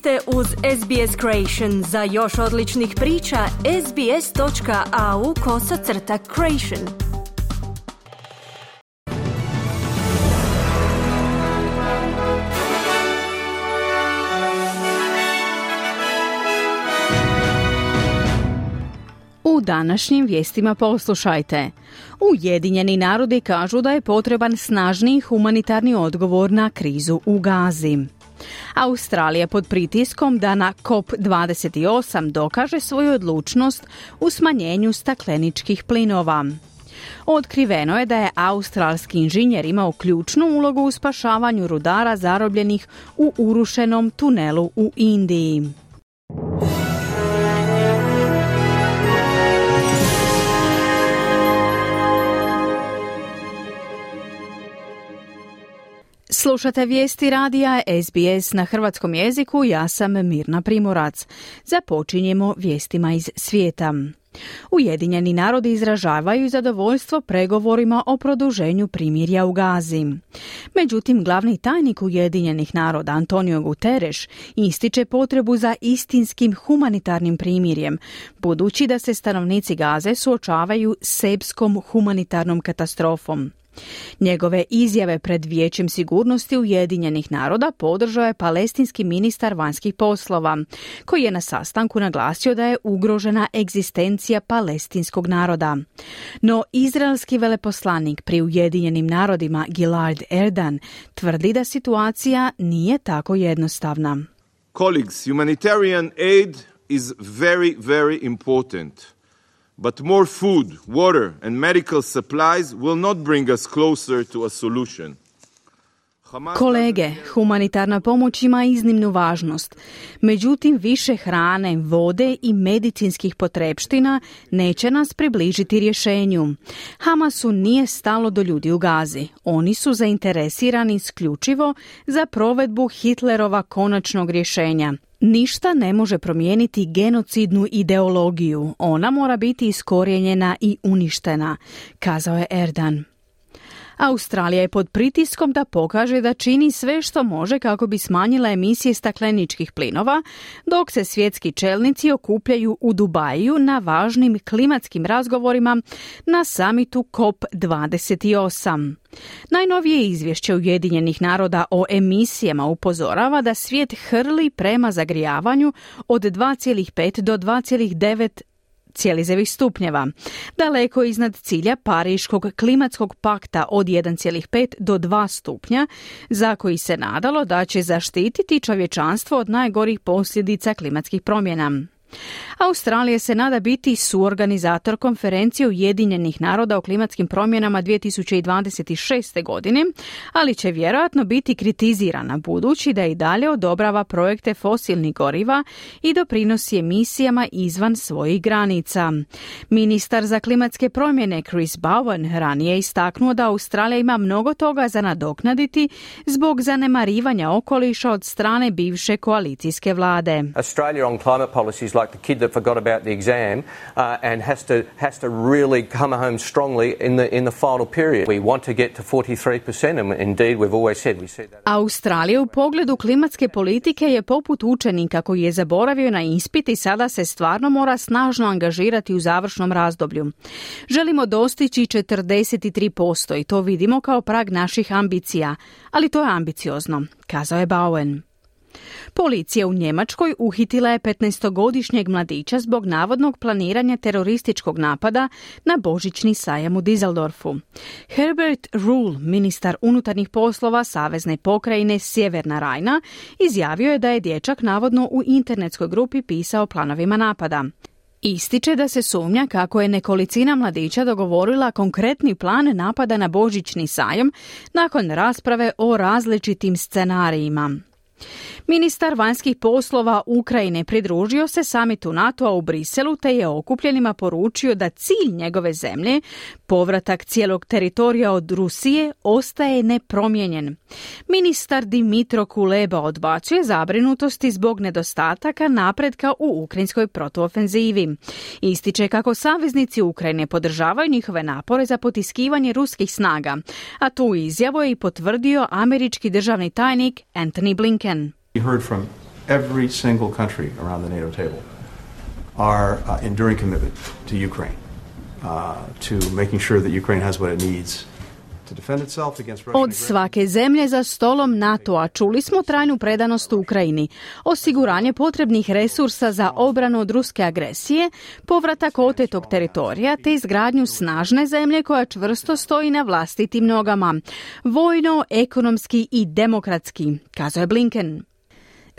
ste uz SBS Creation. Za još odličnih priča, sbs.au kosacrta creation. U današnjim vijestima poslušajte. Ujedinjeni narodi kažu da je potreban snažniji humanitarni odgovor na krizu u Gazi. Australija pod pritiskom da na COP28 dokaže svoju odlučnost u smanjenju stakleničkih plinova. Otkriveno je da je australski inženjer imao ključnu ulogu u spašavanju rudara zarobljenih u urušenom tunelu u Indiji. Slušate vijesti radija SBS na hrvatskom jeziku, ja sam Mirna Primorac. Započinjemo vijestima iz svijeta. Ujedinjeni narodi izražavaju zadovoljstvo pregovorima o produženju primirja u Gazi. Međutim, glavni tajnik Ujedinjenih naroda Antonio Guterres ističe potrebu za istinskim humanitarnim primirjem, budući da se stanovnici Gaze suočavaju s sepskom humanitarnom katastrofom. Njegove izjave pred Vijećem sigurnosti Ujedinjenih naroda podržao je palestinski ministar vanjskih poslova, koji je na sastanku naglasio da je ugrožena egzistencija palestinskog naroda. No izraelski veleposlanik pri Ujedinjenim narodima Gilard Erdan tvrdi da situacija nije tako jednostavna. Colleagues, humanitarian aid is very, very important. But more food, water, and medical supplies will not bring us closer to a solution. Kolege, humanitarna pomoć ima iznimnu važnost. Međutim, više hrane, vode i medicinskih potrepština neće nas približiti rješenju. Hamasu nije stalo do ljudi u Gazi. Oni su zainteresirani isključivo za provedbu Hitlerova konačnog rješenja. Ništa ne može promijeniti genocidnu ideologiju. Ona mora biti iskorijenjena i uništena, kazao je Erdan. Australija je pod pritiskom da pokaže da čini sve što može kako bi smanjila emisije stakleničkih plinova, dok se svjetski čelnici okupljaju u Dubaju na važnim klimatskim razgovorima na samitu COP28. Najnovije izvješće Ujedinjenih naroda o emisijama upozorava da svijet hrli prema zagrijavanju od 2,5 do 2,9 cijelizevih stupnjeva, daleko iznad cilja Pariškog klimatskog pakta od 1,5 do 2 stupnja, za koji se nadalo da će zaštititi čovječanstvo od najgorih posljedica klimatskih promjena. Australija se nada biti suorganizator konferencije Ujedinjenih naroda o klimatskim promjenama 2026. godine, ali će vjerojatno biti kritizirana budući da i dalje odobrava projekte fosilnih goriva i doprinosi emisijama izvan svojih granica. Ministar za klimatske promjene Chris Bowen ranije istaknuo da Australija ima mnogo toga za nadoknaditi zbog zanemarivanja okoliša od strane bivše koalicijske vlade. Australia on climate policies like the kid that forgot about the exam uh, and has to has to really come home strongly in the in the final period. We want to get to 43% and indeed we've always said we said that. Australija u pogledu klimatske politike je poput učenika koji je zaboravio na ispit i sada se stvarno mora snažno angažirati u završnom razdoblju. Želimo dostići 43% i to vidimo kao prag naših ambicija, ali to je ambiciozno, kazao je Bowen. Policija u Njemačkoj uhitila je 15-godišnjeg mladića zbog navodnog planiranja terorističkog napada na božićni sajam u Dizeldorfu. Herbert Rule, ministar unutarnjih poslova Savezne pokrajine Sjeverna Rajna, izjavio je da je dječak navodno u internetskoj grupi pisao planovima napada. Ističe da se sumnja kako je nekolicina mladića dogovorila konkretni plan napada na božićni sajam nakon rasprave o različitim scenarijima. Ministar vanjskih poslova Ukrajine pridružio se samitu NATO-a u Briselu te je okupljenima poručio da cilj njegove zemlje, povratak cijelog teritorija od Rusije, ostaje nepromijenjen. Ministar Dimitro Kuleba odbacuje zabrinutosti zbog nedostataka napretka u ukrajinskoj protuofenzivi. Ističe kako saveznici Ukrajine podržavaju njihove napore za potiskivanje ruskih snaga, a tu izjavu je i potvrdio američki državni tajnik Anthony Blinken. We heard from every single country around the NATO table our uh, enduring commitment to Ukraine, uh, to making sure that Ukraine has what it needs Od svake zemlje za stolom NATO-a čuli smo trajnu predanost Ukrajini, osiguranje potrebnih resursa za obranu od ruske agresije, povratak otetog teritorija te izgradnju snažne zemlje koja čvrsto stoji na vlastitim nogama, vojno, ekonomski i demokratski, kazao je Blinken.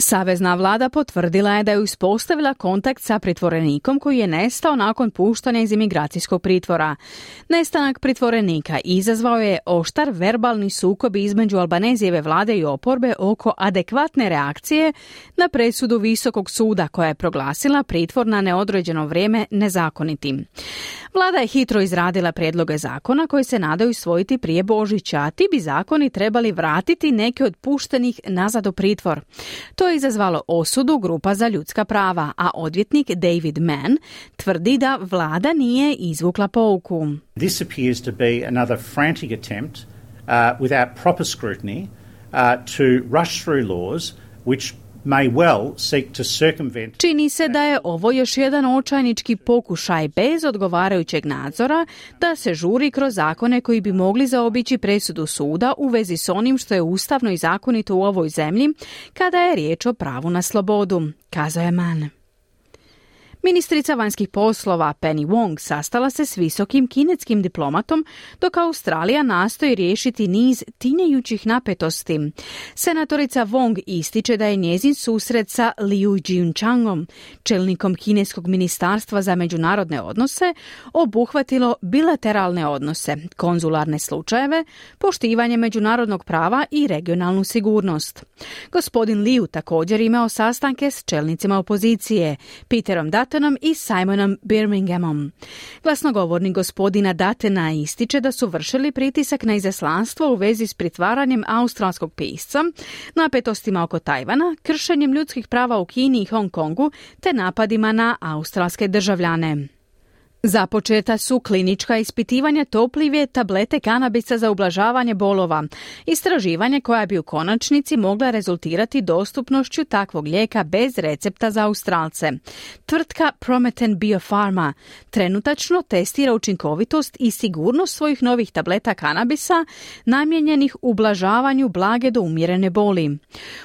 Savezna vlada potvrdila je da je uspostavila kontakt sa pritvorenikom koji je nestao nakon puštanja iz imigracijskog pritvora. Nestanak pritvorenika izazvao je oštar verbalni sukob između Albanezijeve vlade i oporbe oko adekvatne reakcije na presudu Visokog suda koja je proglasila pritvor na neodređeno vrijeme nezakonitim. Vlada je hitro izradila prijedloge zakona koji se nadaju usvojiti prije Božića, a ti bi zakoni trebali vratiti neke od puštenih nazad u pritvor. To izazvalo osudu grupa za ljudska prava, a odvjetnik David Mann tvrdi da vlada nije izvukla pouku. This appears to be another frantic attempt uh, without proper scrutiny uh, to rush through laws which Čini se da je ovo još jedan očajnički pokušaj bez odgovarajućeg nadzora da se žuri kroz zakone koji bi mogli zaobići presudu suda u vezi s onim što je ustavno i zakonito u ovoj zemlji kada je riječ o pravu na slobodu, kazao je Mann. Ministrica vanjskih poslova Penny Wong sastala se s visokim kinetskim diplomatom dok Australija nastoji riješiti niz tinjajućih napetosti. Senatorica Wong ističe da je njezin susret sa Liu Jiunchangom, čelnikom kineskog ministarstva za međunarodne odnose, obuhvatilo bilateralne odnose, konzularne slučajeve, poštivanje međunarodnog prava i regionalnu sigurnost. Gospodin Liu također imao sastanke s čelnicima opozicije, Peterom Dat Duttonom i Simonom Birminghamom. Glasnogovornik gospodina Datena ističe da su vršili pritisak na izaslanstvo u vezi s pritvaranjem australskog pisca, napetostima oko Tajvana, kršenjem ljudskih prava u Kini i Hong Kongu te napadima na australske državljane. Započeta su klinička ispitivanja topljive tablete kanabisa za ublažavanje bolova, istraživanje koja bi u konačnici mogla rezultirati dostupnošću takvog lijeka bez recepta za Australce. Tvrtka Prometen Biopharma trenutačno testira učinkovitost i sigurnost svojih novih tableta kanabisa namijenjenih ublažavanju blage do umjerene boli.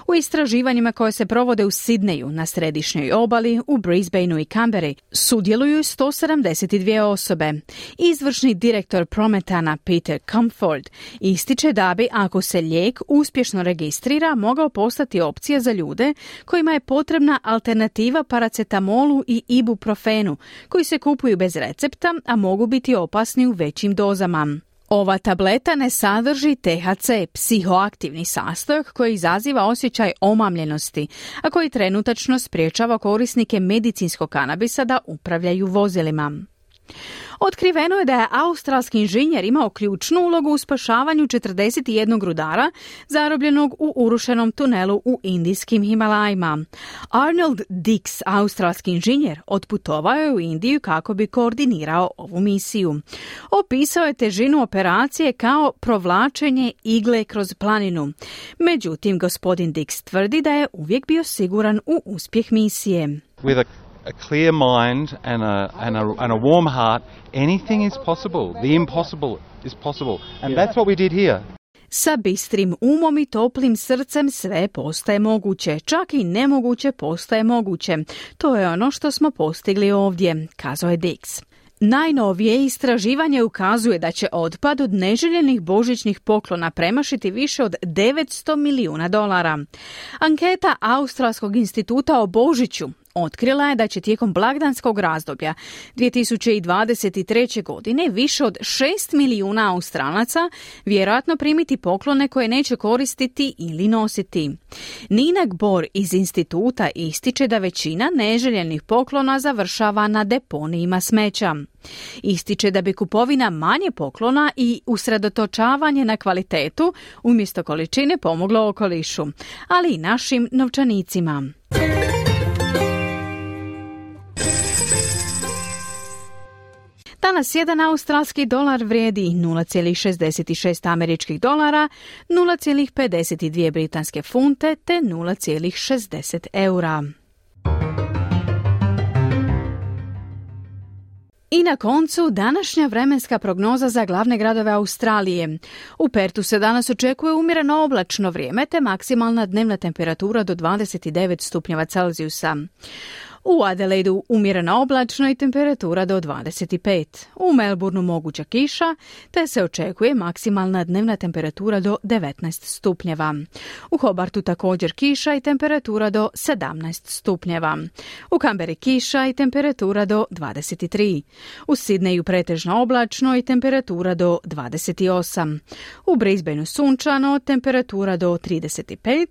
U istraživanjima koje se provode u Sidneju, na središnjoj obali, u Brisbaneu i Canberra sudjeluju 170 dvije osobe. Izvršni direktor Prometana Peter Comfort ističe da bi, ako se lijek uspješno registrira, mogao postati opcija za ljude kojima je potrebna alternativa paracetamolu i ibuprofenu, koji se kupuju bez recepta, a mogu biti opasni u većim dozama. Ova tableta ne sadrži THC, psihoaktivni sastojak koji izaziva osjećaj omamljenosti, a koji trenutačno spriječava korisnike medicinskog kanabisa da upravljaju vozilima. Otkriveno je da je australski inženjer imao ključnu ulogu u spašavanju 41 rudara zarobljenog u urušenom tunelu u indijskim Himalajima. Arnold Dix, australski inženjer, otputovao je u Indiju kako bi koordinirao ovu misiju. Opisao je težinu operacije kao provlačenje igle kroz planinu. Međutim, gospodin Dix tvrdi da je uvijek bio siguran u uspjeh misije. With a a clear mind and a, and, a, and a warm heart, anything is possible. The impossible is possible. And that's what we did here. Sa bistrim umom i toplim srcem sve postaje moguće, čak i nemoguće postaje moguće. To je ono što smo postigli ovdje, kazao je Dix. Najnovije istraživanje ukazuje da će otpad od neželjenih božićnih poklona premašiti više od 900 milijuna dolara. Anketa Australskog instituta o Božiću otkrila je da će tijekom blagdanskog razdoblja 2023. godine više od 6 milijuna Australaca vjerojatno primiti poklone koje neće koristiti ili nositi. Ninak Bor iz instituta ističe da većina neželjenih poklona završava na deponijima smeća. Ističe da bi kupovina manje poklona i usredotočavanje na kvalitetu umjesto količine pomoglo okolišu, ali i našim novčanicima. Danas jedan australski dolar vrijedi 0,66 američkih dolara, 0,52 britanske funte te 0,60 eura. I na koncu današnja vremenska prognoza za glavne gradove Australije. U Pertu se danas očekuje umjereno oblačno vrijeme te maksimalna dnevna temperatura do 29 stupnjeva Celzijusa. U Adelaidu umjerena oblačno i temperatura do 25. U Melbourneu moguća kiša, te se očekuje maksimalna dnevna temperatura do 19 stupnjeva. U Hobartu također kiša i temperatura do 17 stupnjeva. U Kamberi kiša i temperatura do 23. U Sidneju pretežno oblačno i temperatura do 28. U Brisbaneu sunčano, temperatura do 35.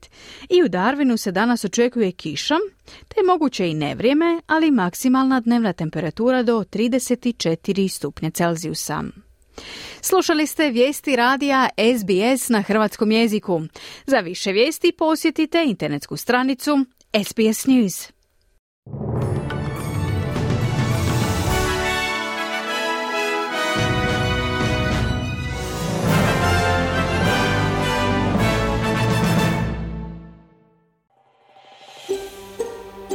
I u Darwinu se danas očekuje kiša, te moguće i nevrijeme, ali maksimalna dnevna temperatura do 34 stupnje Celzijusa. Slušali ste vijesti radija SBS na hrvatskom jeziku. Za više vijesti posjetite internetsku stranicu SBS News.